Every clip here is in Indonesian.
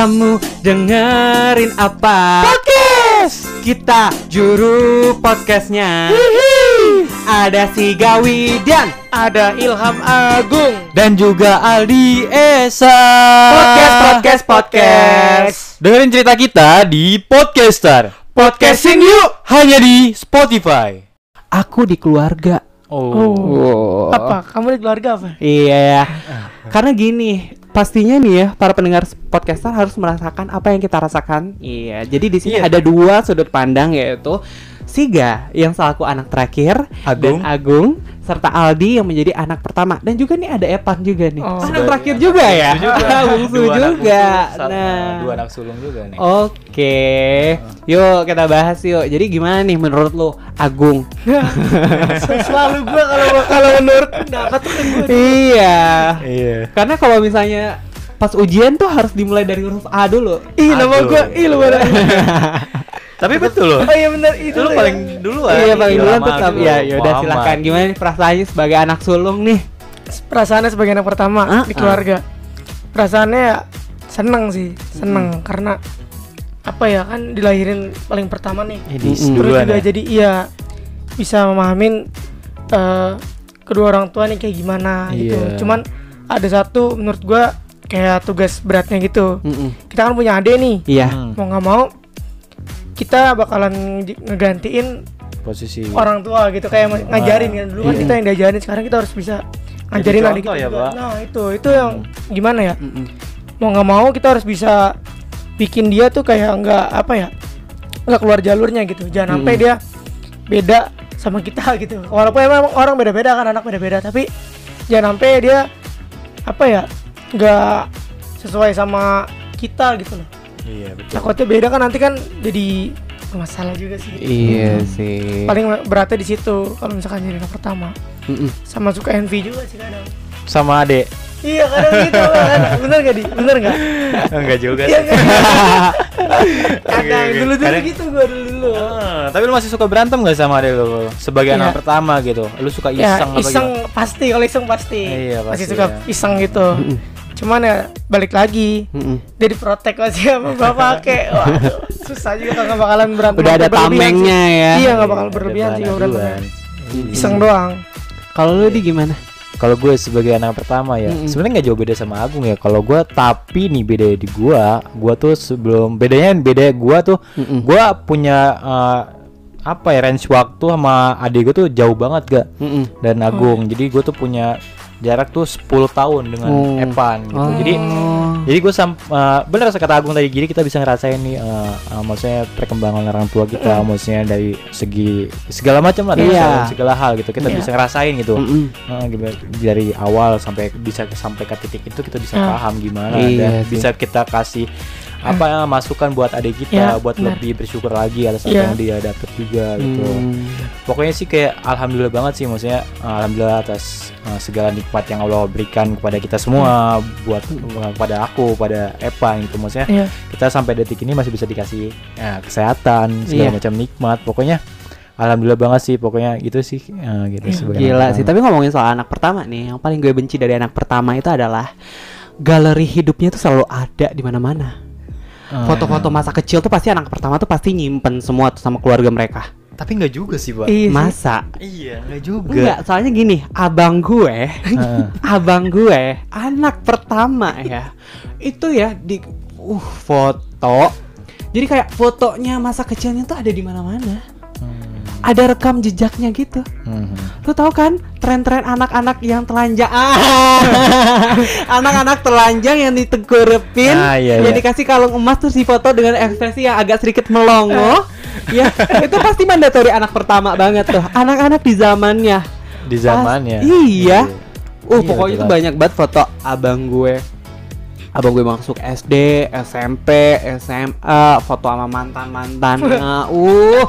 Kamu dengerin apa? Podcast. Kita juru podcastnya. Ada si Gawi dan Ada Ilham Agung. dan juga Aldi Esa. podcast podcast podcast. Dengerin cerita kita di Podcaster. Podcasting yuk. Hanya di Spotify. Aku di keluarga. Oh. Apa? Kamu di keluarga apa? Iya ya. Karena gini, pastinya nih ya para pendengar podcaster harus merasakan apa yang kita rasakan. Iya. Jadi di sini Iya. ada dua sudut pandang yaitu Siga yang selaku anak terakhir Agung. dan Agung serta Aldi yang menjadi anak pertama dan juga nih ada Epan juga nih. Oh. anak terakhir juga ya. Bungsu Dua anak juga. bungsu, satu- Nah. dua anak sulung juga nih. Oke, yuk kita bahas yuk. Jadi gimana nih menurut lo Agung? Selalu gua kalau kalau menurut pendapat tuh kan gua. iya. Iya. Karena kalau misalnya pas ujian tuh harus dimulai dari huruf A dulu. Ih, nama gua ih lu? Tapi betul loh. Oh iya benar itu lu ya. paling duluan. iya paling Udah duluan tetap ya. Yaudah Muhammad. silakan. Gimana nih perasaannya sebagai anak sulung nih? perasaannya sebagai anak pertama Ah, di ah. keluarga. Perasaannya ya seneng sih, seneng karena apa ya kan dilahirin paling pertama nih. Ini Mm-mm. Terus duluan juga ya. jadi iya bisa memahamin eh, kedua orang tua nih kayak gimana Iya. gitu. Cuman ada satu menurut gua kayak tugas beratnya gitu. Kita kan punya adik nih. Iya. Hmm, Mau nggak mau kita bakalan nge- ngegantiin posisi orang tua gitu kayak ma- ngajarin kan dulu kan Iya. kita yang diajarin sekarang kita harus bisa ngajarin adik contoh kita ya, juga. Pak. nah itu itu yang gimana ya Mm-mm. mau nggak mau kita harus bisa bikin dia tuh kayak nggak apa ya nggak keluar jalurnya gitu jangan sampai Mm-mm. dia beda sama kita gitu walaupun emang orang beda-beda kan anak beda-beda tapi jangan sampai dia apa ya nggak sesuai sama kita gitu loh Iya, betul. takutnya beda kan nanti kan jadi masalah juga sih Iya sih. paling beratnya di situ kalau misalkan jadi anak pertama Mm-mm. sama suka envy juga sih kadang Sama Ade. iya kadang gitu kan bener gak di bener gak Enggak juga iya sih. kan kadang dulu dulu Kadang- gitu gua dulu dulu Ah, tapi lu masih suka berantem gak sama Ade lu? Sebagai Iya. anak pertama gitu. Lu suka ya iseng apa iseng gimana? pasti kalau iseng pasti Iya, masih pasti suka ya. iseng gitu. Cuman ya balik lagi Mm-mm. jadi protek masih sama bapak kayak waduh susah juga nggak bakalan berantem Udah ada berlebihan sih. tamengnya ya. iya nggak bakal Ada berlebihan sih aduan. iseng doang Kalau lu di gimana? Kalau gue sebagai anak pertama ya, Mm-mm. sebenarnya nggak jauh beda sama Agung ya. Kalau gue tapi nih beda di gua, gua tuh sebelum bedanya beda gua tuh, Mm-mm. gua punya eh, apa ya range waktu sama adik gue tuh jauh banget gak Mm-mm. dan Agung. Jadi gue tuh punya jarak tuh 10 tahun dengan Oh. Evan gitu. Oh. Jadi jadi gue sam eh, bener kata Agung tadi jadi kita bisa ngerasain nih eh, eh, maksudnya perkembangan orang tua kita maksudnya dari segi segala macam lah dari Iya. segala, hal gitu kita Iya. bisa ngerasain gitu. Nah, gimana dari awal sampai bisa sampai ke titik itu kita bisa Ah. paham gimana Iya dan sih. bisa kita kasih apa ya masukan buat adik kita Ya, buat benar. lebih bersyukur lagi atas apa Iya. yang dia dapat juga gitu. Hmm. Pokoknya sih kayak alhamdulillah banget sih maksudnya alhamdulillah atas uh, segala nikmat yang Allah berikan kepada kita semua buat uh, kepada aku, pada Evan gitu maksudnya iya kita sampai detik ini masih bisa dikasih ya, kesehatan segala Iya. macam nikmat pokoknya alhamdulillah banget sih pokoknya gitu sih uh, gitu Iya. sebagai Gila sih, tapi ngomongin soal anak pertama nih, yang paling gue benci dari anak pertama itu adalah galeri hidupnya tuh selalu ada di mana-mana. Ah. Foto-foto masa kecil tuh pasti anak pertama tuh pasti nyimpen semua tuh sama keluarga mereka. tapi nggak juga sih pak iya. Masa? iya nggak juga Enggak, soalnya gini, abang gue, Heeh. abang gue, anak pertama ya, itu ya di uh foto. Jadi kayak fotonya masa kecilnya tuh ada di mana-mana. Ada rekam jejaknya gitu. Hmm. Lu tau kan tren-tren anak-anak yang telanjang? Ah, Anak-anak telanjang yang ditegurepin Ah, iya, Yang iya. dikasih kalung emas terus foto dengan ekspresi yang agak sedikit melongo. Ya itu pasti mandatori anak pertama banget tuh. Anak-anak di zamannya. Di zamannya. Pas- iya. Uh Iya, pokoknya itu banyak banget foto abang gue. Abang gue masuk SD, SMP, SMA, foto sama mantan-mantannya. Uh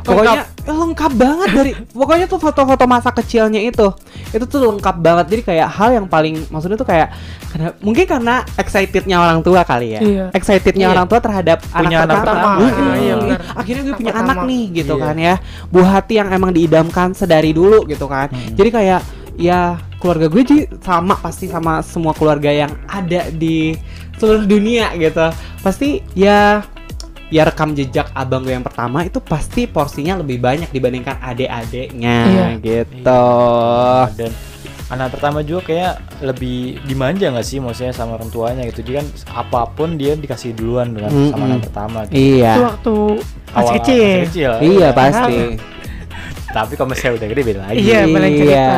Pokoknya lengkap. banget dari pokoknya tuh foto-foto masa kecilnya itu itu tuh lengkap banget jadi kayak hal yang paling maksudnya tuh kayak karena mungkin karena excitednya orang tua kali ya Iya. excitednya Iya. orang tua terhadap Punya anak anak pertama, pertama. Mm-mm. Iya, benar. akhirnya gue Anak punya pertama. anak nih gitu Iya. kan ya buah hati yang emang diidamkan sedari dulu gitu kan Mm. jadi kayak ya keluarga gue jadi sama pasti sama semua keluarga yang ada di seluruh dunia gitu pasti ya ya rekam jejak abang gue yang pertama itu pasti porsinya lebih banyak dibandingkan adik-adiknya Iya. gitu dan anak pertama juga kayak lebih dimanja nggak sih maksudnya sama orang tuanya gitu dia kan apa pun dia dikasih duluan dengan sama Mm-mm. anak pertama gitu. Itu iya waktu masih kecil. masih kecil iya pasti tapi kalau misalnya udah gede beda lagi Iya, balik cerita. Iya.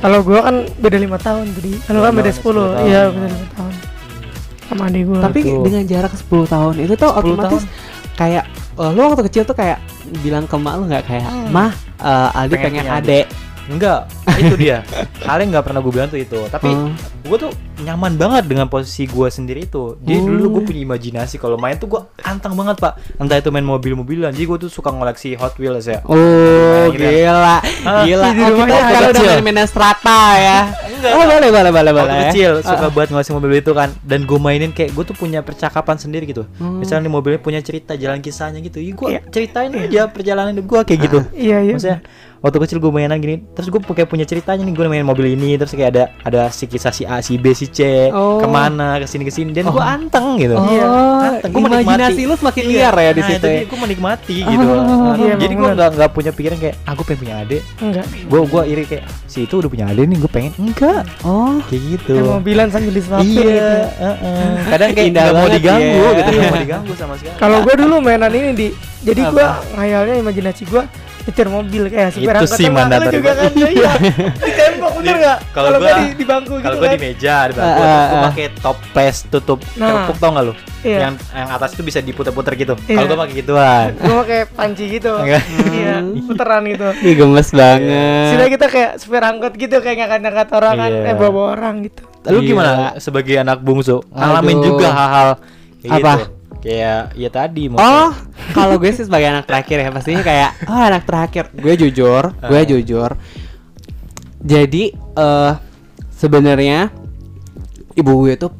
Kalau gua kan beda lima tahun jadi. Kalau kan beda 10. 10 tahun. Iya, beda lima tahun. Sama adik gua. tapi Betul. dengan jarak 10 tahun itu tuh 10 otomatis kayak eh, lu waktu kecil tuh kayak bilang ke mak lu nggak kayak mah eh, Aldi Pengen pengen, punya adek enggak itu dia halnya nggak pernah gue bilang tuh itu tapi Hmm. gue tuh nyaman banget dengan posisi gue sendiri itu jadi Oh. dulu gue punya imajinasi kalau main tuh gue antang banget pak entah itu main mobil-mobilan jadi gue tuh suka ngoleksi Hot Wheels ya Oh Gitu. gila, Ah, gila. di Oh, kita sekarang udah main-main strata ya. Enggak. Oh boleh boleh boleh boleh. Waktu kecil suka Ah. buat ngoleksi mobil itu kan dan gue mainin kayak gue tuh punya percakapan sendiri gitu Hmm. misalnya mobilnya punya cerita jalan kisahnya gitu gue Iya. ceritain aja perjalanan gue kayak gitu Iya, iya. maksudnya waktu kecil gue mainan gini terus gue kayak punya ceritanya nih gue main mobil ini terus kayak ada ada si kisah si A si B si C Oh. ke mana ke sini ke sini dan gue Oh. anteng gitu Oh, Iya. Anteng. Menikmati. imajinasi lu semakin liar ya di nah, situ. itu ya. gue menikmati gitu Oh, Nah, iya, jadi emang gue nggak nggak punya pikiran kayak aku pengen punya adik Enggak. gue gue iri kayak si itu udah punya adik nih gue pengen enggak Oh, kayak gitu Kayak mobilan sambil disuapin iya gitu. heeh. kadang kayak nggak mau diganggu ya. gitu nggak Iya. mau diganggu sama sekali Kalau gua dulu mainan ini di jadi gua ngayalnya imajinasi gua nyetir mobil kayak supir Itu sih mandatori juga kan? Iya. Di tembok bener nggak? Kalau nggak gua- di, di bangku kalau gitu gue kan? di meja di bangku. Ah, ah, gue ah. pakai toples tutup Nah. kerupuk tau gak lu? Iya. yang yang atas itu bisa diputer-puter gitu. Iya. kalau gue pakai gituan. Gua pakai panci gitu. Iya puteran gitu. Ih gemes banget. Sini kita kayak supir angkot gitu kayak ngangkat-ngangkat orang kan. Iya. eh bawa orang gitu. Lu Iya. gimana sebagai anak bungsu? Ngalamin juga hal-hal Apa? Kayak ya tadi Oh, kalau gue sih sebagai anak terakhir ya pastinya kayak oh anak terakhir. Gue jujur, gue Ah. jujur. Jadi eh sebenarnya ibu gue tuh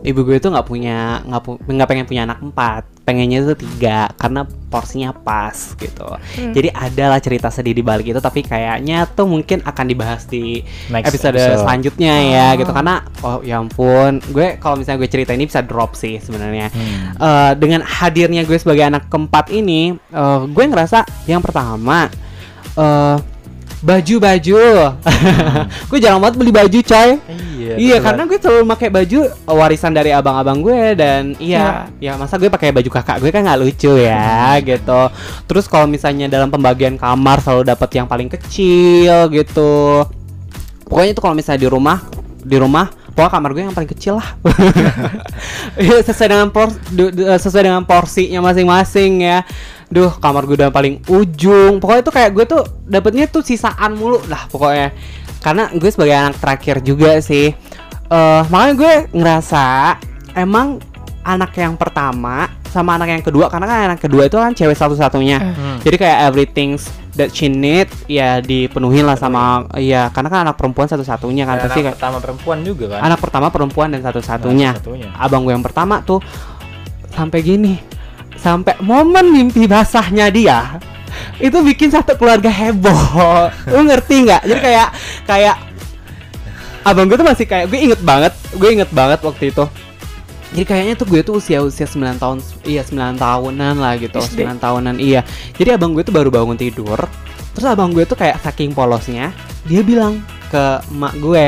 ibu gue tuh nggak punya nggak pu- nggak pengen punya anak empat pengennya tuh tiga karena porsinya pas gitu jadi ada lah cerita sedih di balik itu tapi kayaknya tuh mungkin akan dibahas di Next episode, episode. selanjutnya ya Ah. gitu karena oh ya ampun gue kalau misalnya gue cerita ini bisa drop sih sebenarnya Hmm. Eh, dengan hadirnya gue sebagai anak keempat ini, eh, gue ngerasa yang pertama eh, baju-baju. gue jarang banget beli baju, coy. Iya Iya, karena gue selalu pakai baju eh, warisan dari abang-abang gue dan iya, ya masa gue pakai baju kakak gue kan nggak lucu ya gitu. Terus kalau misalnya dalam pembagian kamar selalu dapat yang paling kecil gitu. Pokoknya itu kalau misalnya di rumah, di rumah pokoknya kamar gue yang paling kecil lah. Iya, sesuai dengan por du- sesuai dengan porsinya masing-masing ya. Duh, kamar gue udah paling ujung. Pokoknya itu kayak gue tuh dapetnya tuh sisaan mulu lah pokoknya. Karena gue sebagai anak terakhir juga sih. eh makanya gue ngerasa emang anak yang pertama sama anak yang kedua karena kan anak kedua itu kan cewek satu-satunya. Hmm. Jadi kayak everything that she need ya dipenuhin lah sama ya karena kan anak perempuan satu-satunya kan pasti anak pertama perempuan juga kan anak pertama perempuan dan satu-satunya. satunya Abang gue yang pertama tuh sampai gini. Sampai momen mimpi basahnya dia itu bikin satu keluarga heboh. Lu ngerti nggak? Jadi kayak kayak abang gue tuh masih kayak gue inget banget, gue inget banget waktu itu. Jadi kayaknya tuh gue tuh usia usia 9 tahun, iya 9 tahunan lah gitu, SD. 9 tahunan iya. Jadi abang gue tuh baru bangun tidur, terus abang gue tuh kayak saking polosnya, dia bilang ke emak gue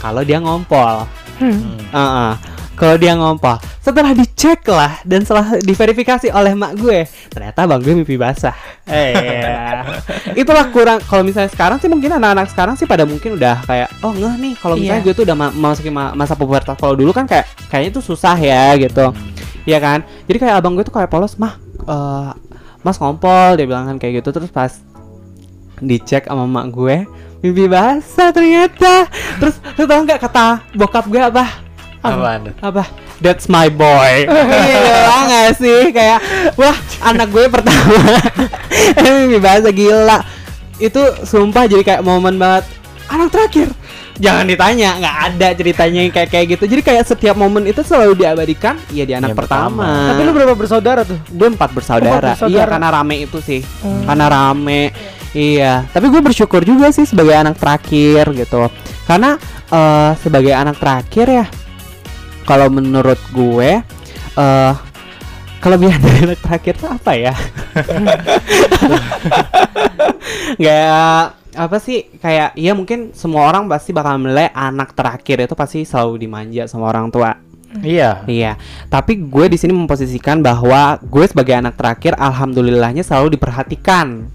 kalau dia ngompol. Hmm. Hmm. Heeh. Kalau dia ngompol, setelah dicek lah dan setelah diverifikasi oleh mak gue, ternyata bang gue mimpi basah. Eh, itulah kurang. Kalau misalnya sekarang sih mungkin anak-anak sekarang sih pada mungkin udah kayak, oh ngeh nih. Kalau misalnya Iya. gue tuh udah ma masukin ma- masa pubertas. Kalau dulu kan kayak kayaknya tuh susah ya gitu, Iya kan? Jadi kayak abang gue tuh kayak polos, mah, eh, mas ngompol, dia bilang kan kayak gitu. Terus pas dicek sama mak gue, mimpi basah ternyata. Terus lu tau nggak kata bokap gue apa? Apaan tuh? apa? That's my boy. Gila nggak sih? Kayak wah anak gue pertama. Ini bahasa gila. Itu sumpah jadi kayak momen banget. Anak terakhir. Jangan ditanya nggak ada ceritanya yang kayak kayak gitu. Jadi kayak setiap momen itu selalu diabadikan ya di anak Yang pertama. pertama, Tapi lu berapa bersaudara tuh? gue empat bersaudara. Empat bersaudara. iya karena rame itu sih. Hmm. karena rame. Iya. Tapi gue bersyukur juga sih sebagai anak terakhir gitu. Karena eh, sebagai anak terakhir ya kalau menurut gue eh kelebihan dari anak terakhir tuh apa ya nggak apa sih kayak ya mungkin semua orang pasti bakal menilai anak terakhir itu pasti selalu dimanja sama orang tua Iya. Iya, tapi gue di sini memposisikan bahwa gue sebagai anak terakhir, alhamdulillahnya selalu diperhatikan.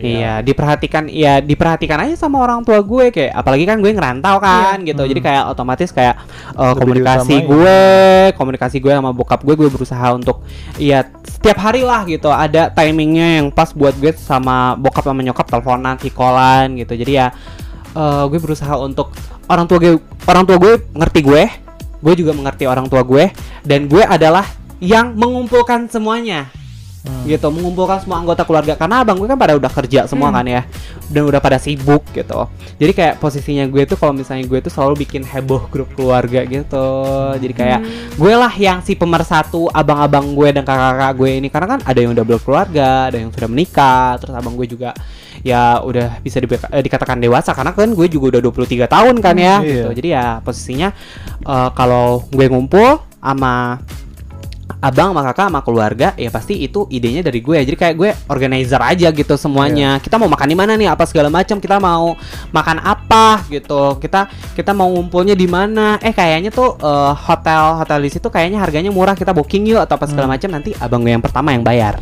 Iya, diperhatikan, ya diperhatikan aja sama orang tua gue kayak, apalagi kan gue ngerantau kan, gitu. Jadi kayak otomatis kayak uh, komunikasi gue, komunikasi gue sama bokap gue, gue berusaha untuk, ya setiap hari lah gitu, ada timingnya yang pas buat gue sama bokap sama nyokap teleponan, callan gitu. Jadi ya, uh, gue berusaha untuk orang tua gue, orang tua gue ngerti gue, gue juga mengerti orang tua gue dan gue adalah yang mengumpulkan semuanya Hmm. gitu mengumpulkan semua anggota keluarga. Karena abang gue kan pada udah kerja semua kan ya. Dan udah pada sibuk gitu. Jadi kayak posisinya gue tuh kalau misalnya gue tuh selalu bikin heboh grup keluarga gitu. Jadi kayak gue lah yang si pemersatu abang-abang gue dan kakak-kakak gue ini. Karena kan ada yang udah berkeluarga ada yang sudah menikah. Terus abang gue juga ya udah bisa dibe- eh, dikatakan dewasa. Karena kan gue juga udah 23 tahun kan ya Hmm, gitu. iya. jadi ya posisinya eh, kalau gue ngumpul sama abang sama kakak sama keluarga ya pasti itu idenya dari gue. Jadi kayak gue organizer aja gitu semuanya. Kita mau makan di mana nih apa segala macam kita mau makan apa gitu. Kita kita mau ngumpulnya di mana. Eh kayaknya tuh eh, hotel hotel di situ kayaknya harganya murah. Kita booking yuk atau apa segala macam nanti abang gue yang pertama yang bayar.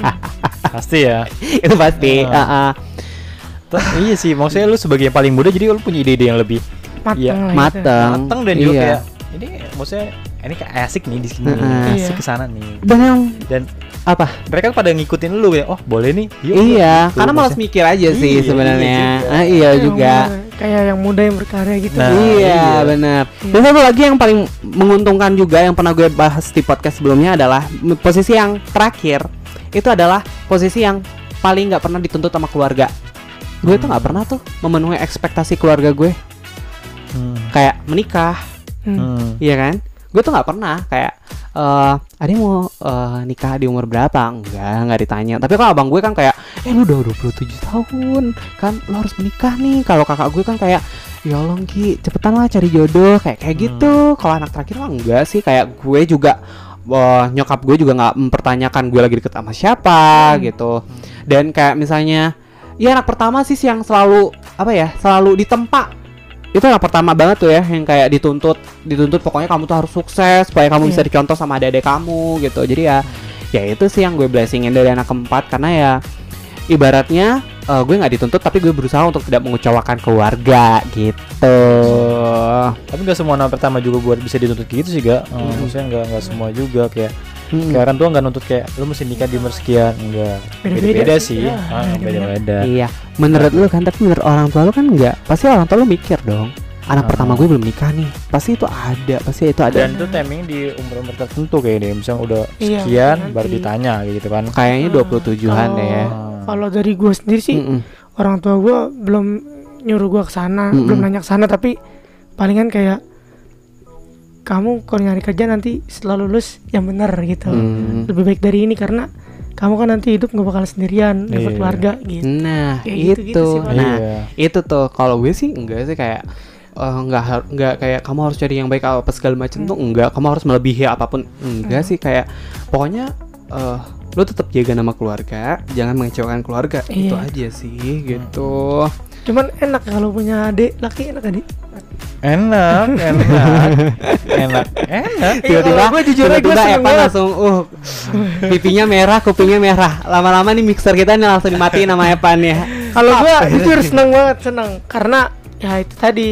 Pasti ya. itu pasti. Ah. ah, ah. Tuh, iya sih, maksudnya lu sebagai yang paling muda jadi lu punya ide-ide yang lebih gitu. mateng. Matang dan juga Iya. kayak ini maksudnya ini kayak asik nih di sini, Heeh. asik Iya. ke sana nih. dan yang Dan apa mereka pada ngikutin lu ya. Oh, boleh nih. Yuk, iya gitu, karena malas mikir aja sih Iya, sebenarnya iya juga. Ah, iya Yang juga muda- kayak yang muda yang berkarya gitu Nah, iya, iya. benar. Iya. Dan satu lagi yang paling menguntungkan juga yang pernah gue bahas di podcast sebelumnya adalah posisi yang terakhir itu adalah posisi yang paling nggak pernah dituntut sama keluarga. Gue tuh nggak Hmm. pernah tuh memenuhi ekspektasi keluarga gue Hmm. kayak menikah, Hmm. Hmm. iya kan? Gue tuh nggak pernah kayak eh ada yang mau eh, nikah di umur berapa? Enggak, nggak ditanya. Tapi kalau abang gue kan kayak, eh lu udah 27 tahun, kan lu harus menikah nih. Kalau kakak gue kan kayak, ya Allah Ki, cepetan lah cari jodoh kayak kayak Hmm. gitu. Kalau anak terakhir mah enggak sih, kayak gue juga wah, nyokap gue juga nggak mempertanyakan gue lagi deket sama siapa Hmm. gitu. Dan kayak misalnya, ya anak pertama sih yang selalu apa ya, selalu ditempa itu anak pertama banget tuh ya yang kayak dituntut dituntut pokoknya kamu tuh harus sukses supaya kamu Iya. bisa dicontoh sama adik-adik kamu gitu jadi ya ya itu sih yang gue blessingin dari anak keempat karena ya ibaratnya eh, gue nggak dituntut tapi gue berusaha untuk tidak mengecewakan keluarga gitu Tapi nggak semua anak pertama juga buat bisa dituntut gitu sih, gak? Hmm. Maksudnya nggak nggak semua juga kayak Mm-mm. kayak orang tua nggak nuntut kayak lu mesti nikah di umur sekian, enggak. Beda-beda sih. Ya, Ah, beda-beda. beda-beda. iya menurut lu kan tapi menurut orang tua lu kan enggak pasti orang tua lu mikir dong anak Ah. pertama gue belum nikah nih pasti itu ada pasti itu ada Dan itu timing di umur-umur tertentu kayak deh, misalnya udah Iya, sekian nanti. baru ditanya gitu kan. kayaknya Ah, 27-an deh ya kalau- Kalau dari gue sendiri sih Mm-mm. orang tua gue belum nyuruh gue ke sana, Mm-mm. belum nanya ke sana tapi palingan kayak kamu kalau nyari kerja nanti setelah lulus yang benar gitu. Mm. Lebih baik dari ini karena kamu kan nanti hidup nggak bakal sendirian, Iya. dapat keluarga gitu. Nah, Kayak itu. gitu-gitu sih, Pak. nah, Iya. itu tuh kalau gue sih enggak sih kayak eh, enggak har- enggak kayak kamu harus cari yang baik apa segala macam tuh enggak, kamu harus melebihi apa pun. Enggak sih kayak pokoknya eh lu tetap jaga nama keluarga, jangan mengecewakan keluarga. Itu Iya. aja sih gitu. Cuman enak kalau punya adik laki enak adik. Enak, enak, enak, enak. Tiba-tiba kalau gue jujur aja gue tiba-tiba seneng Evan langsung uh pipinya merah, kupingnya merah. Lama-lama nih mixer kita nih langsung dimatiin sama Evan ya. Kalau gue jujur seneng banget seneng karena ya itu tadi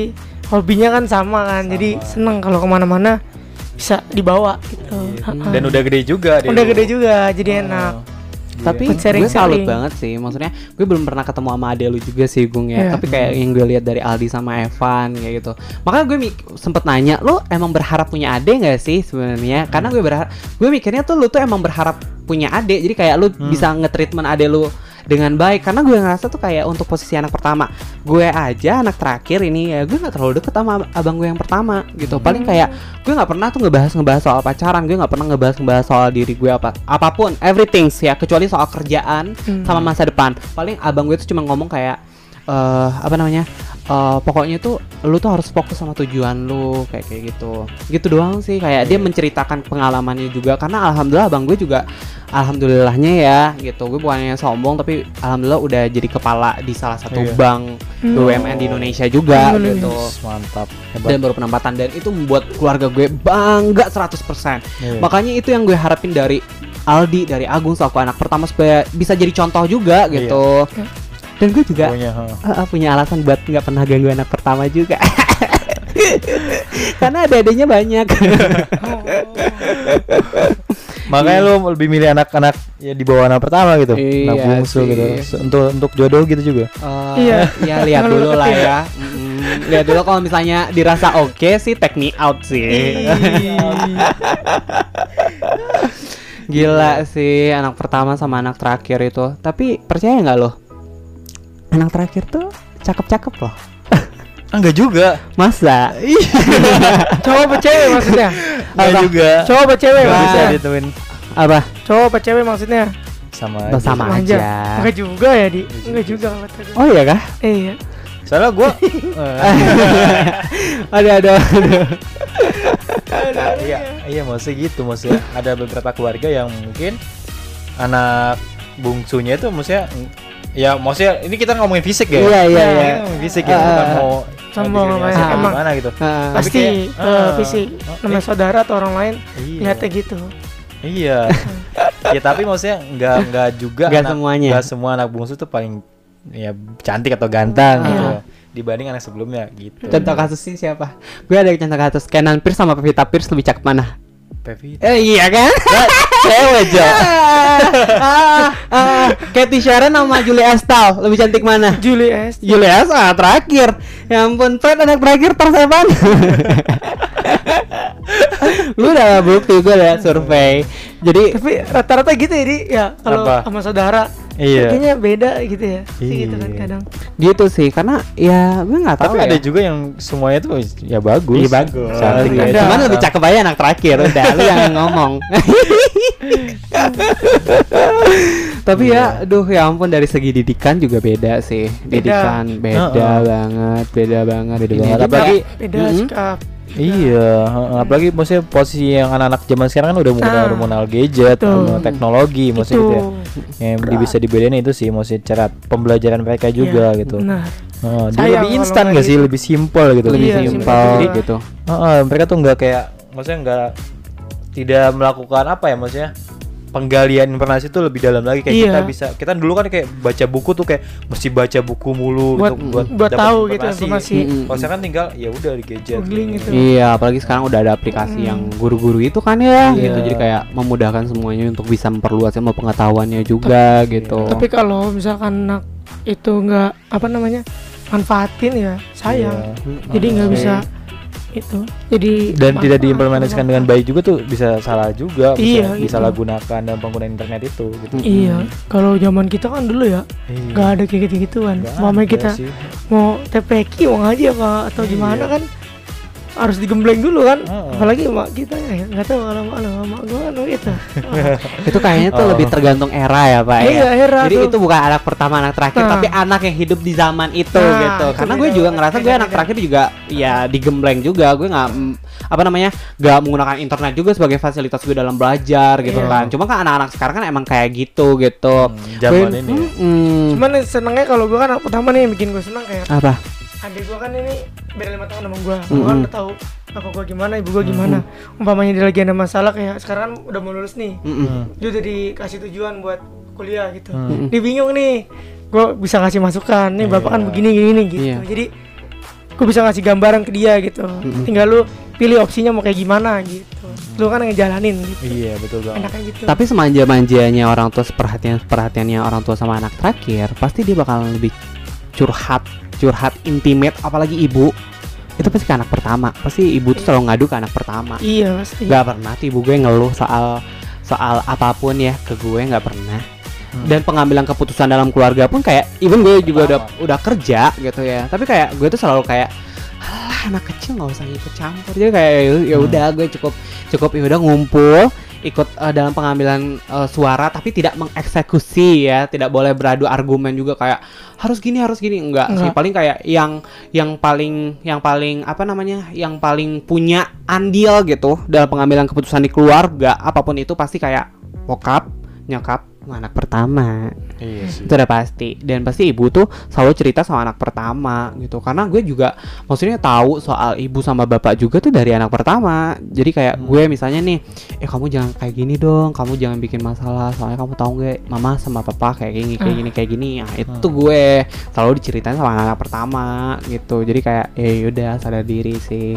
hobinya kan sama kan, jadi seneng kalau ke mana-mana bisa dibawa gitu. Ha-ha. Dan udah gede juga dia. udah gede juga, jadi enak. Tapi Buat sharing-sharing. gue salut banget sih Maksudnya gue belum pernah ketemu sama ade lu juga sih Gung ya Iya. Tapi kayak yang gue lihat dari Aldi sama Evan kayak gitu Makanya gue sempet nanya Lu emang berharap punya ade gak sih sebenarnya? Karena gue berharap Gue mikirnya tuh lu tuh emang berharap punya ade Jadi kayak lu Hmm. bisa nge-treatment ade lu dengan baik. Karena gue ngerasa tuh kayak untuk posisi anak pertama gue aja anak terakhir ini ya gue nggak terlalu deket sama abang gue yang pertama gitu. Paling kayak gue nggak pernah tuh ngebahas ngebahas soal pacaran gue nggak pernah ngebahas ngebahas soal diri gue apa apa pun everything sih ya kecuali soal kerjaan Hmm. sama masa depan. Paling abang gue tuh cuma ngomong kayak eh apa namanya eh, pokoknya tuh lu tuh harus fokus sama tujuan lu kayak kayak gitu gitu doang sih kayak dia Iya. menceritakan pengalamannya juga karena alhamdulillah bang gue juga alhamdulillahnya ya gitu gue bukannya sombong tapi alhamdulillah udah jadi kepala di salah satu Iya. bank Hmm. BUMN di Indonesia juga Alhamdulillah. gitu mantap dan hebat baru penempatan dan itu membuat keluarga gue bangga 100% Iya. makanya itu yang gue harapin dari Aldi dari Agung selaku anak pertama supaya bisa jadi contoh juga gitu Iya. Dan gue juga Pokoknya, ha. uh, punya alasan buat nggak pernah ganggu anak pertama juga. Karena ada adanya banyak. Makanya lu lebih milih anak-anak ya di bawah anak pertama gitu. Iya anak bungsu sih. gitu. Untuk untuk jodoh gitu juga. Eh, Iya. ya lihat dulu lu lah ya. Mm, lihat dulu kalau misalnya dirasa oke sih take me out sih. Gila sih anak pertama sama anak terakhir itu. Tapi percaya nggak lo? Anak terakhir tuh cakep-cakep loh. Ah, enggak juga Masa? cowok apa cewek maksudnya enggak Apa? juga cowok apa cewek Nggak bisa maksudnya ditemuin Apa? cowok apa cewek maksudnya sama Bersama aja. aja. enggak juga ya di enggak juga kalau gue. Oh iya kah? Iya soalnya gua Ada ada. iya iya maksudnya gitu maksudnya ada beberapa keluarga yang mungkin anak bungsunya itu maksudnya ya maksudnya ini kita ngomongin fisik ya Iya iya Iya. Kita ngomongin fisik ya Ah, bukan ah, mau Sombong diskriminasi apa ya, emang. gimana gitu. Tapi pasti kayak, ke ah, fisik namanya eh, saudara atau orang lain iya lihatnya gitu iya ya tapi maksudnya nggak nggak juga Nggak anak- semuanya. nggak semua anak bungsu tuh paling ya cantik atau ganteng gitu dibanding anak sebelumnya gitu Contoh kasusnya siapa? Gue ada contoh kasus Kenan Pierce sama Pevita Pierce lebih cakep mana? Pevita Eh iya kan? cewek aja ah, ah, Katy Sharon sama Julie Estelle lebih cantik mana? Julie S Julie Estelle terakhir. Ya ampun, Fred anak terakhir tersepan. Lu udah bukti gue udah survei. Jadi tapi rata-rata gitu ya di ya kalau sama saudara iya kayaknya beda gitu ya sih gitu kan Iya. kadang gitu sih karena ya gue nggak tahu tapi ya. ada juga yang semuanya tuh ya bagus Iya bagus. cantik Iya, Ada. Cuman lebih cakep aja anak terakhir udah lu yang ngomong. Tapi ya, aduh ya ampun dari segi didikan juga beda sih. Didikan beda Heeh. banget, beda banget. Beda Ini banget. Apalagi- beda Mm-mm. sikap Iya, heeh. apalagi maksudnya posisi yang anak-anak zaman sekarang kan udah mengenal Ah. mengenal gadget, Betul. mengenal teknologi, maksudnya itu gitu ya. Yang di- bisa dibedain itu sih, maksudnya cara pembelajaran mereka juga Iya, gitu. benar Heeh, dia lebih instan gak sih, gitu. lebih simpel gitu. lebih Iya, simpel gitu. Heeh, mereka tuh nggak kayak, maksudnya nggak tidak melakukan apa ya, maksudnya penggalian informasi itu lebih dalam lagi kayak Iya. kita bisa kita dulu kan kayak baca buku tuh kayak mesti baca buku mulu buat gitu buat, dapat tahu gitu informasi Mm-mm. Kalau sekarang tinggal ya udah di gadget. Googling gitu. Iya, apalagi sekarang udah ada aplikasi yang guru-guru itu kan ya, Iya. gitu. Jadi kayak memudahkan semuanya untuk bisa memperluas ilmu pengetahuannya juga gitu. tapi kalau misalkan anak itu nggak apa namanya manfaatin ya sayang Iya. jadi nggak bisa itu jadi dan tidak diimplementasikan dengan baik juga tuh bisa salah juga Iya, bisa gitu. disalahgunakan dalam penggunaan internet itu gitu. iya kalau zaman kita kan dulu ya Iya. nggak ada kayak gitu gituan mama kita sih. mau TPQ mau ngaji apa atau Iya. gimana kan harus digembleng dulu kan Heeh. apalagi mak kita ya nggak tahu kalau mak gua kan gitu itu kayaknya tuh Oh. lebih tergantung era ya, Pak ya. iya era Jadi tuh. itu bukan anak pertama, anak terakhir, Nah. tapi anak yang hidup di zaman itu Nah, gitu. itu Karena gue juga ngerasa gue beda, anak beda. terakhir juga ya digembleng juga. Gue nggak mm, apa namanya nggak menggunakan internet juga sebagai fasilitas gue dalam belajar gitu Iya. kan. Cuma kan anak-anak sekarang kan emang kayak gitu gitu. Hmm, zaman Gue- ini ya. mm, cuman senengnya kalau gua kan anak pertama nih yang bikin gua seneng kayak apa? Adik gua kan ini beda lima tahun sama gua gua kan Mm-mm. udah tahu apa gua gimana ibu gua gimana umpamanya dia lagi ada masalah kayak sekarang kan udah mau lulus nih Mm-mm. Hmm. dia udah dikasih tujuan buat kuliah gitu Hmm. dia bingung nih gua bisa ngasih masukan nih bapak kan Iya. begini gini gitu Iya. jadi gua bisa ngasih gambaran ke dia gitu Mm-mm. tinggal lu pilih opsinya mau kayak gimana gitu lu kan ngejalanin gitu Iya betul banget. enaknya gitu Tapi semanja-manjanya orang tua seperhatian perhatiannya orang tua sama anak terakhir, pasti dia bakal lebih curhat, curhat intimate, apalagi ibu. Itu pasti ke anak pertama. Pasti ibu tuh selalu ngadu ke anak pertama. iya pasti Gak pernah tuh ibu gue ngeluh soal soal apa pun ya ke gue nggak pernah. Hmm. Dan pengambilan keputusan dalam keluarga pun kayak even gue juga udah udah kerja gitu ya. Tapi kayak gue tuh selalu kayak Alah, anak kecil nggak usah ikut campur jadi kayak ya Hmm. udah gue cukup cukup ya udah ngumpul ikut eh, dalam pengambilan eh, suara tapi tidak mengeksekusi ya tidak boleh beradu argumen juga kayak harus gini harus gini enggak, sih Enggak. paling kayak yang yang paling yang paling apa namanya yang paling punya andil gitu dalam pengambilan keputusan di keluarga apa pun itu pasti kayak bokap nyokap anak pertama Iya sih. itu udah pasti. Dan pasti ibu tuh selalu cerita sama anak pertama gitu. Karena gue juga maksudnya tahu soal ibu sama bapak juga tuh dari anak pertama. Jadi kayak gue misalnya nih eh kamu jangan kayak gini dong. Kamu jangan bikin masalah. Soalnya kamu tahu nggak mama sama papa kayak gini kayak gini kayak gini. Nah, itu tuh gue selalu diceritain sama anak pertama gitu. Jadi kayak eh yaudah sadar diri sih.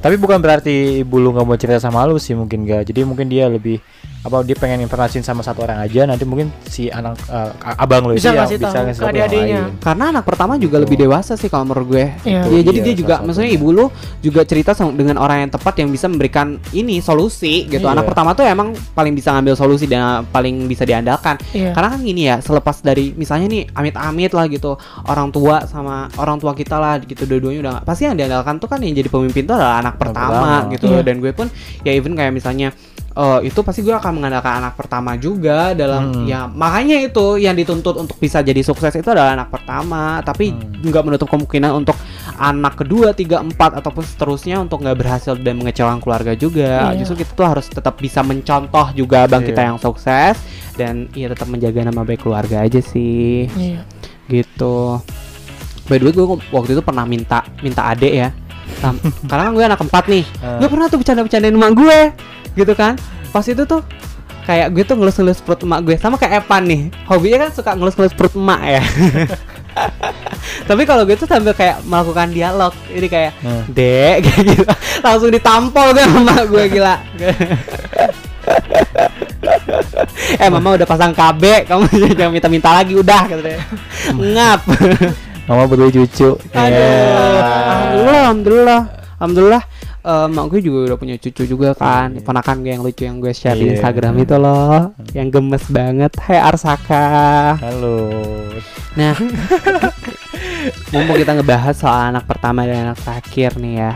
Tapi bukan berarti ibu lu nggak mau cerita sama lu sih mungkin gak. Jadi mungkin dia lebih apa dia pengen informasiin sama satu orang aja nanti mungkin si anak eh, abang lu Bisa itu ngasih tahu ke tahu lain. karena anak pertama juga Gitu. lebih dewasa sih kalau menurut gue Iya. Ya, jadi Iya, dia juga maksudnya ibu lu juga cerita sama, dengan orang yang tepat yang bisa memberikan ini solusi gitu. Iya. Anak pertama tuh emang paling bisa ngambil solusi dan paling bisa diandalkan. Iya. Karena kan gini ya, selepas dari misalnya nih amit-amit lah gitu, orang tua sama orang tua kita lah gitu dua-duanya udah pasti yang diandalkan tuh kan yang jadi pemimpin tuh adalah anak pertama, pertama. gitu. Iya. Dan gue pun ya even kayak misalnya eh, itu pasti gue akan mengandalkan anak pertama juga dalam Hmm. ya makanya itu yang dituntut untuk bisa jadi sukses itu adalah anak pertama tapi Hmm. nggak menutup kemungkinan untuk anak kedua tiga empat ataupun seterusnya untuk nggak berhasil dan mengecewakan keluarga juga Iya. justru kita tuh harus tetap bisa mencontoh juga bang kita Iya. yang sukses dan ya tetap menjaga nama baik keluarga aja sih Iya. gitu by the way gue waktu itu pernah minta minta adek ya Sam- karena kan gue anak keempat nih Eh. gue pernah tuh bercanda-bercandain emak gue gitu kan. Pas itu tuh kayak gue tuh ngelus-ngelus perut emak gue. Sama kayak Evan nih hobinya kan suka ngelus-ngelus perut emak ya. Tapi kalau gue tuh sambil kayak melakukan dialog jadi kayak Hmm. dek kayak gitu. Langsung ditampol sama emak gue gila. Eh mama udah pasang KB kamu jangan minta-minta lagi udah gitu deh ngap. Mama berdua cucu. Aduh, Ya. alhamdulillah, alhamdulillah, alhamdulillah. Eh, mak gue juga udah punya cucu juga kan, ponakan gue yang lucu yang gue share di Iya. Instagram itu loh, yang gemes banget. Hai Arsaka. Halo. Nah, mumpung kita ngebahas soal anak pertama dan anak terakhir nih ya.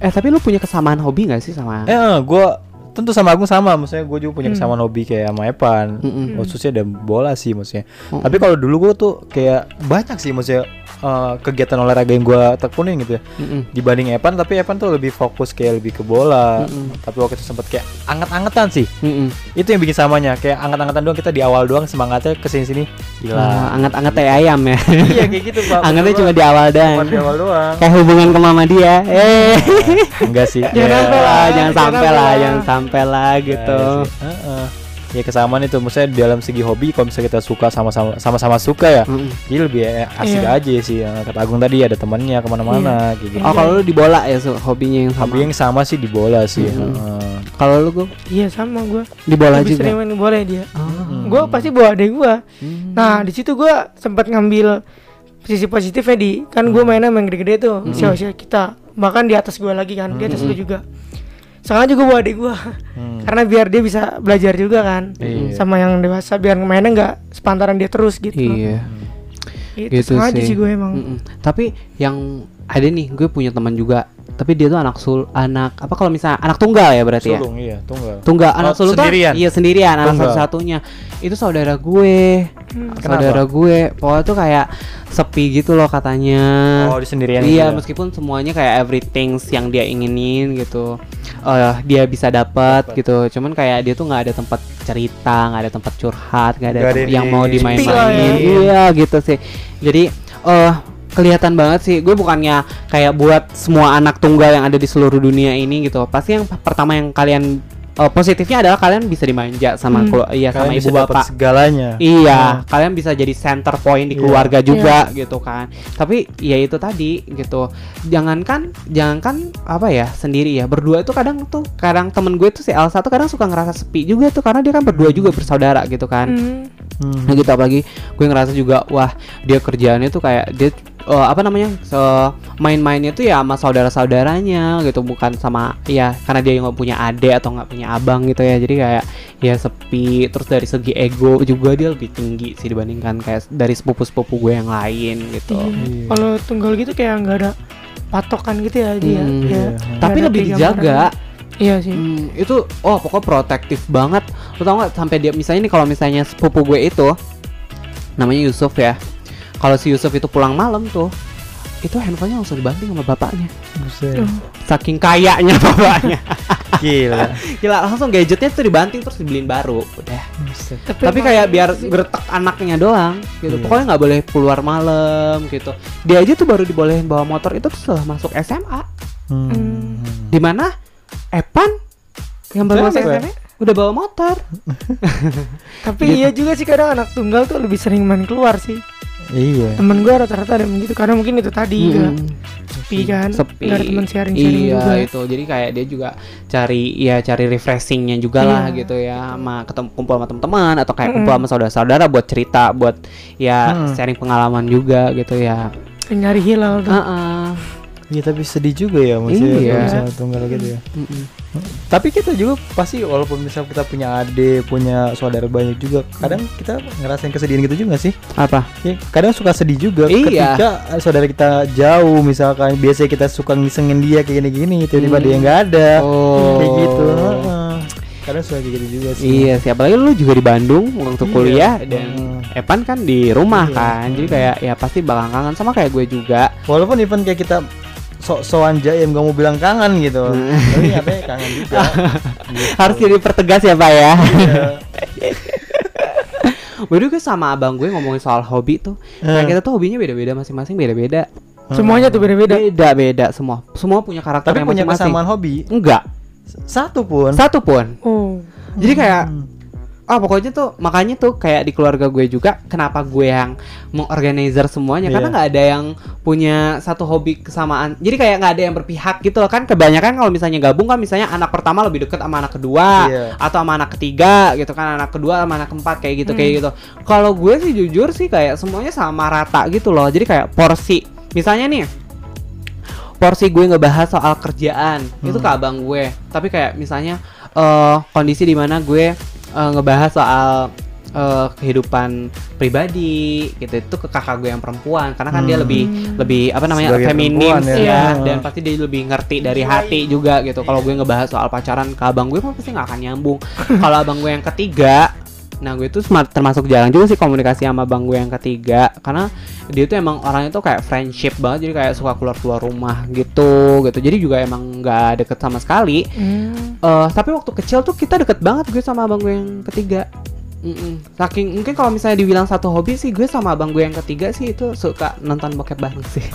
Eh tapi lu punya kesamaan hobi gak sih sama? Eh, gue tentu sama aku sama, maksudnya gue juga punya Hmm. kesamaan hobi kayak sama Evan. Mm-mm. Khususnya ada bola sih maksudnya. Mm-mm. Tapi kalau dulu gue tuh kayak banyak sih maksudnya eh, kegiatan olahraga yang gue tekunin gitu ya. Mm-mm. Dibanding Evan, tapi Evan tuh lebih fokus kayak lebih ke bola. Mm-mm. Tapi waktu itu sempet kayak anget-angetan sih. Mm-mm. Itu yang bikin samanya. Kayak anget-angetan doang kita di awal doang semangatnya ke sini sini. Gila. Ah, anget-anget teh ayam ya. iya kayak gitu pak. Angetnya cuma di awal doang. di awal doang. Kayak hubungan ke mama dia. Eh. Enggak sih. Jangan sampai lah. Ah, jangan sampai lah. jangan sampai lah gitu. Ya. Ya kesamaan itu, maksudnya dalam segi hobi, kalau misalnya kita suka sama-sama sama-sama suka ya, Mm-mm. jadi lebih eh, asik Iya. aja sih. Yang Kata Agung tadi ada temannya ke mana-mana, kayak gitu. Oh kalau lu di bola ya su- hobinya yang sama. Hobi yang sama sih di bola sih. Hmm. heeh. Kalau lu gua Iya sama gue. di bola Lebih sering juga. main bola dia. Oh. Gue pasti bawa adek gue. Hmm. Nah di situ gue sempat ngambil sisi positifnya di kan gue mainnya main gede-gede tuh Hmm. usia-usia kita bahkan di atas gue lagi kan di atas Hmm. lu juga sengaja gue bawa adik gue Hmm. karena biar dia bisa belajar juga kan Iya. sama yang dewasa biar mainnya nggak sepantaran dia terus gitu Iya. itu gitu sengaja sih. sih gue emang Mm-mm. Tapi yang ada nih, gue punya teman juga. Tapi dia tuh anak sul, anak apa kalau misalnya anak tunggal ya berarti ya? Sulung iya, tunggal. Tunggal anak Oh, sulung tuh sendirian? iya sendirian anak Tunggal. satu-satunya. Itu saudara gue. Hmm. Saudara gue. Pokoknya tuh kayak sepi gitu loh katanya. Oh, di sendirian Iya, gitu ya? meskipun semuanya kayak everything yang dia inginin gitu. Eh dia bisa dapat gitu. Cuman kayak dia tuh nggak ada tempat cerita, nggak ada tempat curhat, nggak ada ada yang mau lah ya. dimain-mainin. Iya, gitu sih. Jadi eh kelihatan banget sih gue bukannya kayak buat semua anak tunggal yang ada di seluruh dunia ini gitu. Pasti yang pertama yang kalian eh, positifnya adalah kalian bisa dimanja sama Hmm. kelu- iya sama Kalian ibu bisa dapat bapak. segalanya. Iya, kalian bisa jadi center point di Iya. keluarga juga gitu kan. Tapi ya itu tadi gitu. Jangankan jangankan apa ya sendiri ya. Berdua itu kadang tuh kadang temen gue tuh si Elsa tuh kadang suka ngerasa sepi juga tuh karena dia kan berdua juga bersaudara gitu kan. Hmm. Hmm. Nah gitu apalagi gue ngerasa juga wah dia kerjaannya tuh kayak dia eh, apa namanya se- main-mainnya tuh ya sama saudara-saudaranya gitu bukan sama ya karena dia nggak punya adik atau nggak punya abang gitu ya jadi kayak ya sepi terus dari segi ego juga dia lebih tinggi sih dibandingkan kayak dari sepupu-sepupu gue yang lain gitu. Iya. kalau tunggal gitu kayak nggak ada patokan gitu ya dia Hmm, ya, iya. nggak Tapi lebih dijaga. gambaran. Iya sih. Hmm, itu oh pokoknya protektif banget. Lu tau gak sampai dia misalnya nih kalau misalnya sepupu gue itu namanya Yusuf ya. Kalau si Yusuf itu pulang malam tuh, itu handphonenya langsung dibanting sama bapaknya. Buset. Saking kayanya bapaknya. Gila. Gila langsung gadgetnya tuh dibanting terus dibeliin baru. Udah. Buset. Tapi kayak biar gretek anaknya doang gitu. Iya. Pokoknya nggak boleh keluar malam gitu. Dia aja tuh baru dibolehin bawa motor itu tuh setelah masuk SMA. Hmm. Di mana Epan yang baru masuk? SMA udah bawa motor. Tapi Gitu. iya juga sih kadang anak tunggal tuh lebih sering main keluar sih. Iya. Temen gua rata-rata ada begitu karena mungkin itu tadi Mm-mm. kan sepi kan, sepi nggak ada teman sharing-sharing iya juga. itu jadi kayak dia juga cari ya cari refreshingnya juga lah Iya. gitu ya sama ketemu kumpul sama teman-teman atau kayak Mm-mm. kumpul sama saudara-saudara buat cerita buat ya Hmm. sharing pengalaman juga gitu ya Nyari hilal tuh. Heeh. Iya tapi sedih juga ya maksudnya Iya. misalnya tunggal gitu ya. Mm-mm. Tapi kita juga pasti walaupun misal kita punya adik, punya saudara banyak juga, kadang kita ngerasain kesedihan gitu juga sih? apa Ya, kadang suka sedih juga Iya. ketika saudara kita jauh misalkan biasanya kita suka ngisengin dia kayak gini-gini tiba-tiba Hmm. dia nggak ada Oh. kayak gitu Heeh. kadang suka kayak gitu juga sih Iya sih, apalagi lu juga di Bandung waktu Iya. kuliah dan. Epan kan di rumah Iya. kan, jadi kayak ya pasti bakal kangen sama kayak gue juga. walaupun even kayak kita sok-sokan jaim gak mau bilang kangen gitu Hmm. tapi nyatanya kangen juga Gitu. Harus jadi pertegas ya pak ya. Iya. Baru gue sama abang gue ngomongin soal hobi tuh, kayak Eh. kita tuh hobinya beda-beda masing-masing beda-beda. Semuanya tuh beda-beda. Beda-beda semua, semua punya karakter tapi yang punya masing-masing. kesamaan hobi Enggak, satu pun satu pun. Oh. Jadi kayak Hmm. Ah pokoknya tuh makanya tuh kayak di keluarga gue juga kenapa gue yang mengorganizer semuanya? Karena Iya. nggak ada yang punya satu hobi kesamaan. Jadi kayak nggak ada yang berpihak gitu loh kan. Kebanyakan kalau misalnya gabung kan misalnya anak pertama lebih deket sama anak kedua Iya. atau sama anak ketiga gitu kan. Anak kedua sama anak keempat kayak gitu kayak Hmm. gitu. Kalau gue sih jujur sih kayak semuanya sama rata gitu loh. Jadi kayak porsi. Misalnya nih porsi gue ngebahas soal kerjaan. Itu Hmm. ke abang gue. Tapi kayak misalnya eh kondisi di mana gue eh, ngebahas soal eh, kehidupan pribadi gitu itu ke kakak gue yang perempuan karena kan dia Hmm. lebih lebih apa namanya Sebagai feminim ya. ya Iya. dan pasti dia lebih ngerti dari hati juga gitu kalau gue ngebahas soal pacaran ke abang gue pasti nggak akan nyambung kalau abang gue yang ketiga nah gue itu smart- termasuk jarang juga sih komunikasi sama abang gue yang ketiga karena dia tuh emang orangnya tuh kayak friendship banget jadi kayak suka keluar keluar rumah gitu gitu jadi juga emang nggak deket sama sekali Hmm. Eh, tapi waktu kecil tuh kita deket banget gue sama abang gue yang ketiga. Mm-mm. Saking mungkin kalau misalnya dibilang satu hobi sih gue sama abang gue yang ketiga sih itu suka nonton bokep bareng sih.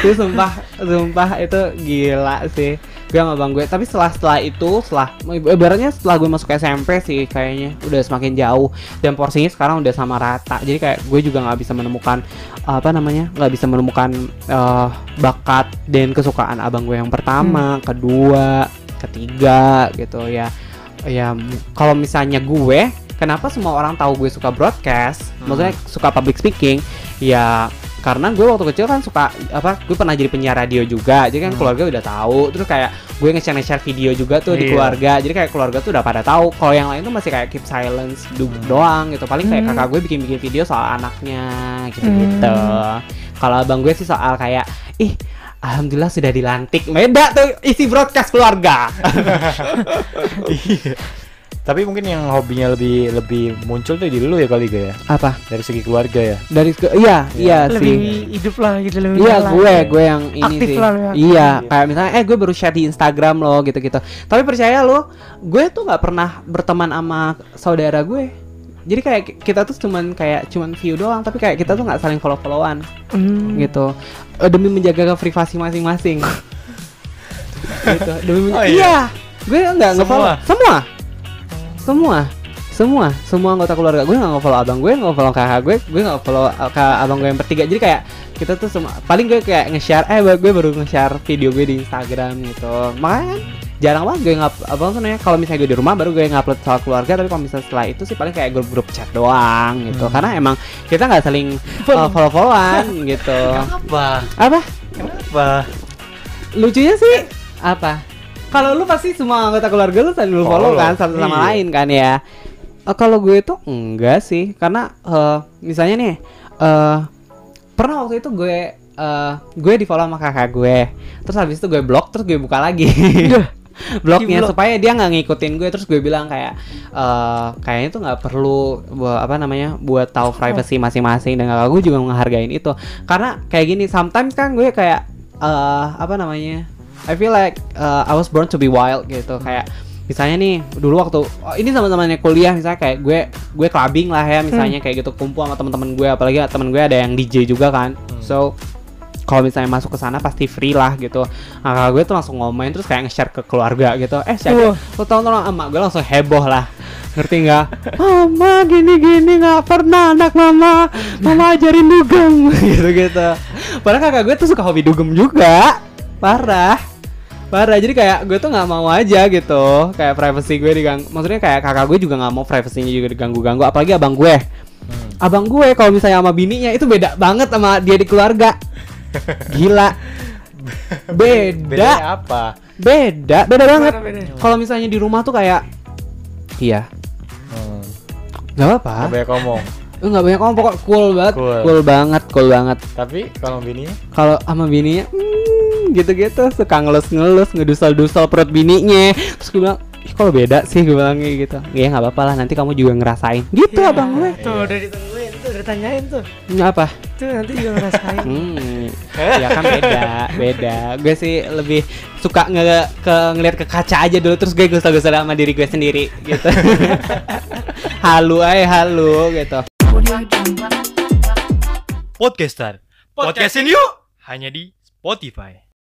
itu sumpah, sumpah itu gila sih. Gue sama abang gue. Tapi setelah setelah itu, setelah ibaratnya setelah gue masuk SMP sih kayaknya udah semakin jauh dan porsinya sekarang udah sama rata. Jadi kayak gue juga nggak bisa menemukan apa namanya nggak bisa menemukan eh, bakat dan kesukaan abang gue yang pertama, kedua, ketiga gitu ya. Ya kalau misalnya gue, kenapa semua orang tahu gue suka broadcast, maksudnya suka public speaking, ya karena gue waktu kecil kan suka apa gue pernah jadi penyiar radio juga jadi kan Hmm. keluarga udah tahu terus kayak gue nge-share nge-share video juga tuh di Iya. keluarga jadi kayak keluarga tuh udah pada tahu kalau yang lain tuh masih kayak keep silence du- Hmm. doang gitu paling kayak Hmm. kakak gue bikin bikin video soal anaknya gitu gitu Hmm. kalau abang gue sih soal kayak ih Alhamdulillah sudah dilantik Beda tuh isi broadcast keluarga Iya. Tapi mungkin yang hobinya lebih lebih muncul tuh di dulu ya kali ya Apa? dari segi keluarga ya. Dari ke, iya, iya lebih sih hidup lah gitu lebih Iya gue, gue yang ini Aktif sih lah ya. Iya, kayak misalnya eh gue baru share di Instagram loh gitu-gitu Tapi percaya lo, gue tuh nggak pernah berteman sama saudara gue Jadi kayak ki- kita tuh cuman kayak cuman view doang Tapi kayak kita tuh nggak saling follow-followan Hmm. gitu Eh, Demi menjaga privasi masing-masing gitu demi Oh, iya. iya. gue nggak Semua? nge-follow semua semua. Semua. Semua anggota keluarga gue nggak nge-follow abang gue nggak follow kakak gue gue nggak follow uh, ke abang gue yang bertiga. Jadi kayak kita tuh semua paling gue kayak nge-share eh gue baru nge-share video gue di Instagram gitu. Makanya kan jarang banget gue ngap apa namanya kalau misalnya gue di rumah baru gue ngupload soal keluarga. Tapi kalau misalnya setelah itu sih paling kayak grup-grup chat doang gitu. Hmm. karena emang kita nggak saling uh, follow-followan gitu. Kenapa? apa? Kenapa? lucunya sih apa kalau lu pasti semua anggota keluarga lu saling lu follow Follow, kan satu sama iya. lain kan ya. Eh, kalau gue tuh enggak sih karena eh, misalnya nih eh pernah waktu itu gue eh, gue di follow sama kakak gue. Terus habis itu gue blok terus gue buka lagi. Bloknya Di-blok. supaya dia nggak ngikutin gue. Terus gue bilang kayak eh kayaknya tuh nggak perlu buat apa namanya buat tahu privacy masing-masing. Dan kakak gue juga menghargain itu. Karena kayak gini sometimes kan gue kayak eh apa namanya I feel like uh, I was born to be wild gitu. Kayak misalnya nih dulu waktu oh, ini sama-samanya kuliah misalnya kayak gue gue clubbing lah ya misalnya kayak gitu kumpul sama teman-teman gue apalagi teman gue ada yang DJ juga kan. So kalau misalnya masuk ke sana pasti free lah gitu. Nah, kakak gue tuh langsung ngomongin terus kayak nge-share ke keluarga gitu. Eh siapa? Lo tau tolong emak gue langsung heboh lah. Ngerti nggak? Mama gini gini nggak pernah anak mama. Mama ajarin dugem. Gitu gitu padahal kakak gue tuh suka hobi dugem juga. Parah parah jadi kayak gue tuh nggak mau aja gitu kayak privacy gue diganggu maksudnya kayak kakak gue juga nggak mau privasinya juga diganggu ganggu apalagi abang gue. Abang gue kalau misalnya sama bininya itu beda banget sama dia di keluarga. Gila. Beda. Bedanya apa? beda beda banget. kalau misalnya di rumah tuh kayak iya. Hmm. nggak apa-apa. Nggak banyak ngomong. Eh, nggak banyak ngomong pokok cool banget. Cool. cool banget cool banget. Tapi kalau bininya? Kalau sama bininya hmm, gitu-gitu suka ngelus-ngelus ngedusel-dusel perut bininya. Terus gue bilang ih kalau beda sih? Gue bilang kayak gitu. Ya nggak apa-apa lah nanti kamu juga ngerasain. Gitu Iya. abang gue. Tuh udah ditungguin tuh udah tanyain tuh. Ini apa? Tuh nanti juga ngerasain. hmm. Ya kan beda beda. Gue sih lebih suka nge ke ngeliat ke kaca aja dulu terus gue gusel-gusel sama diri gue sendiri gitu. Halu ay halu gitu. Podcaster. Podcastin yuk! Hanya di Spotify.